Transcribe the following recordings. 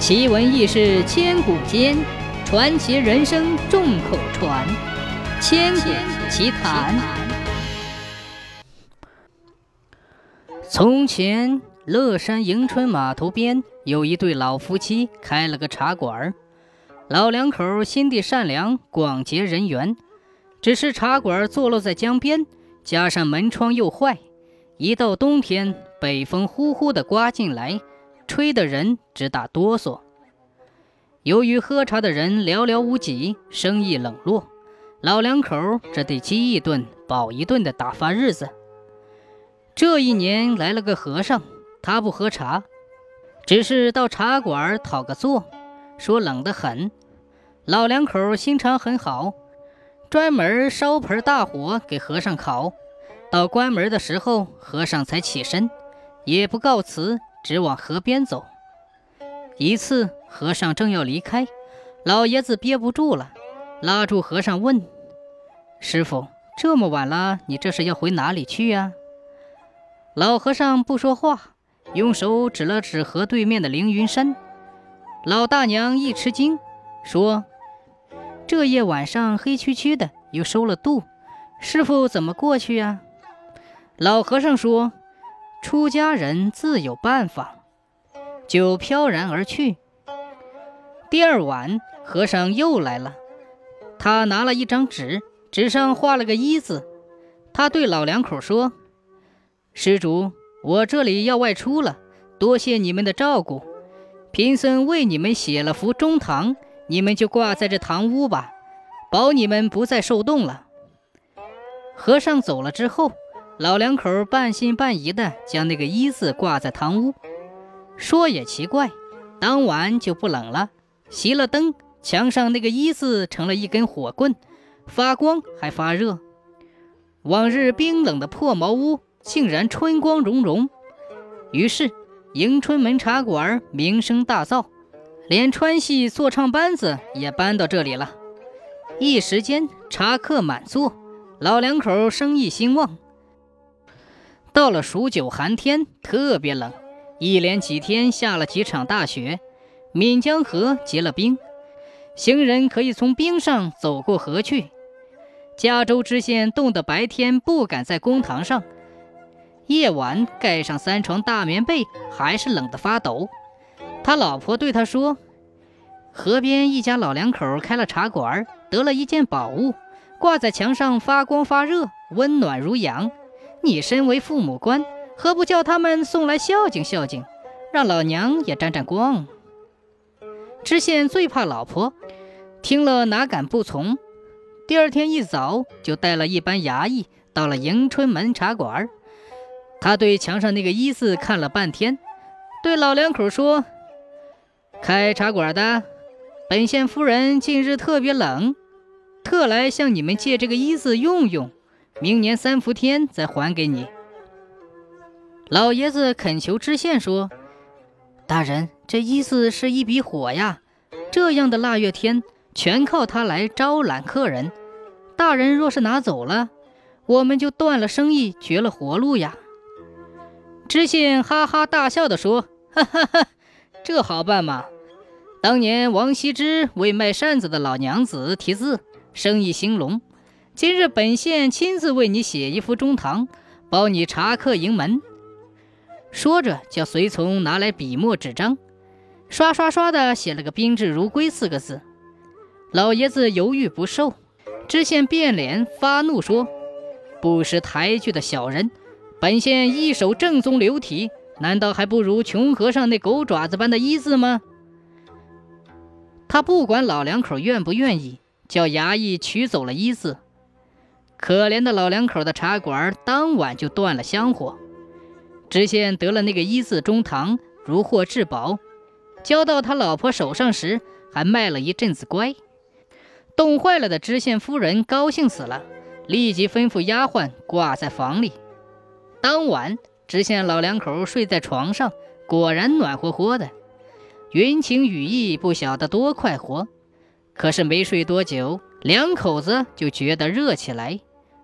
奇闻异事千古间，传奇人生众口传。千古奇谈。从前，乐山迎春码头边有一对老夫妻开了个茶馆儿。老两口心地善良，广结人缘。只是茶馆坐落在江边，加上门窗又坏，一到冬天，北风呼呼地刮进来，吹的人直打哆嗦。由于喝茶的人寥寥无几，生意冷落，老两口只得饥一顿饱一顿的打发日子。这一年来了个和尚，他不喝茶，只是到茶馆讨个座，说冷得很。老两口心肠很好。专门烧盆大火给和尚烤，到关门的时候，和尚才起身，也不告辞，直往河边走。一次，和尚正要离开，老爷子憋不住了，拉住和尚问：“师傅，这么晚了，你这是要回哪里去呀？”老和尚不说话，用手指了指河对面的凌云山。老大娘一吃惊，说。这夜晚上黑黢黢的，又收了度，师傅怎么过去呀？老和尚说：“出家人自有办法。”就飘然而去。第二晚，和尚又来了，他拿了一张纸，纸上画了个“一”字。他对老两口说：“施主，我这里要外出了，多谢你们的照顾。贫僧为你们写了幅中堂。”你们就挂在这堂屋吧，保你们不再受冻了。和尚走了之后，老两口半信半疑的将那个“一”字挂在堂屋。说也奇怪，当晚就不冷了。熄了灯，墙上那个“一”字成了一根火棍，发光还发热。往日冰冷的破茅屋竟然春光融融。于是迎春门茶馆名声大噪。连川戏坐唱班子也搬到这里了，一时间茶客满座，老两口生意兴旺。到了数九寒天，特别冷，一连几天下了几场大雪，岷江河结了冰，行人可以从冰上走过河去。加州知县冻得白天不敢在公堂上，夜晚盖上三床大棉被，还是冷得发抖。他老婆对他说：“河边一家老两口开了茶馆，得了一件宝物，挂在墙上发光发热，温暖如阳。你身为父母官，何不叫他们送来孝敬孝敬，让老娘也沾沾光？”知县最怕老婆，听了哪敢不从？第二天一早就带了一班衙役到了迎春门茶馆。他对墙上那个“一”字看了半天，对老两口说。开茶馆的，本县夫人近日特别冷，特来向你们借这个“一”字用用，明年三伏天再还给你。老爷子恳求知县说：“大人，这‘一’字是一笔火呀，这样的腊月天，全靠它来招揽客人。大人若是拿走了，我们就断了生意，绝了活路呀。”知县哈哈大笑地说：“哈哈哈。”这好办嘛！当年王羲之为卖扇子的老娘子题字，生意兴隆。今日本县亲自为你写一幅中堂，包你茶客盈门。说着，叫随从拿来笔墨纸张，刷刷刷的写了个“宾至如归”四个字。老爷子犹豫不受，知县变脸发怒说：“不识抬举的小人！本县一手正宗流体。”难道还不如穷和尚那狗爪子般的“一”字吗？他不管老两口愿不愿意，叫衙役取走了“一”字。可怜的老两口的茶馆当晚就断了香火。知县得了那个“一”字中堂，如获至宝，交到他老婆手上时，还卖了一阵子乖。冻坏了的知县夫人高兴死了，立即吩咐丫鬟挂在房里。当晚。知县老两口睡在床上，果然暖和和的，云情雨意，不晓得多快活。可是没睡多久，两口子就觉得热起来。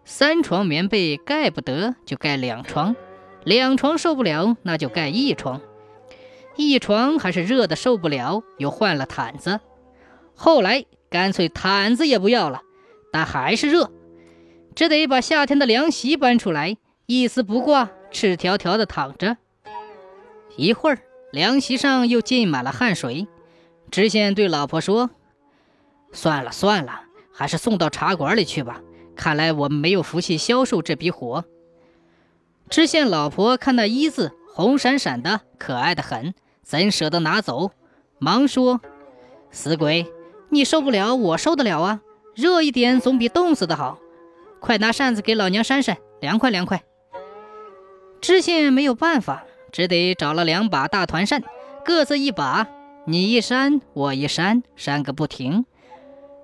三床棉被盖不得，就盖两床；两床受不了，那就盖一床。一床还是热的受不了，又换了毯子。后来干脆毯子也不要了，但还是热，只得把夏天的凉席搬出来，一丝不挂，赤条条的躺着。一会儿，凉席上又浸满了汗水。知县对老婆说：“算了算了，还是送到茶馆里去吧。看来我们没有福气销售这笔火。”知县老婆看那衣子红闪闪的，可爱的很，怎舍得拿走？忙说：“死鬼，你受不了，我受得了啊！热一点总比冻死的好。快拿扇子给老娘扇扇，凉快凉快。”知县没有办法。只得找了两把大团扇，各自一把，你一扇，我一扇，扇个不停。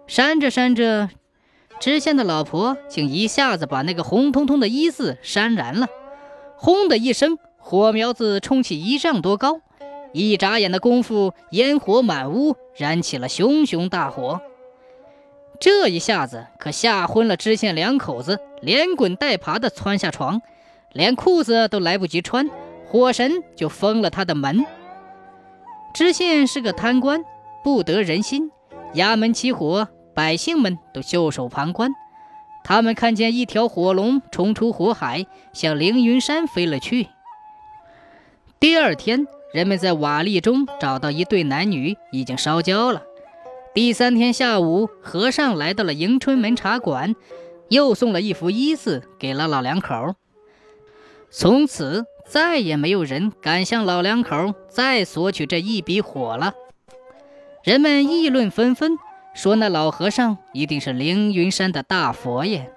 扇着扇着，知县的老婆竟一下子把那个红彤彤的衣子扇燃了。轰的一声，火苗子冲起一丈多高，一眨眼的功夫，烟火满屋，燃起了熊熊大火。这一下子可吓昏了知县两口子，连滚带爬的窜下床，连裤子都来不及穿。火神就封了他的门。知县是个贪官，不得人心。衙门起火，百姓们都袖手旁观。他们看见一条火龙冲出火海，向凌云山飞了去。第二天，人们在瓦砾中找到一对男女，已经烧焦了。第三天下午，和尚来到了迎春门茶馆，又送了一副衣字给了老两口。从此。再也没有人敢向老两口再索取这一笔火了。人们议论纷纷，说那老和尚一定是凌云山的大佛爷。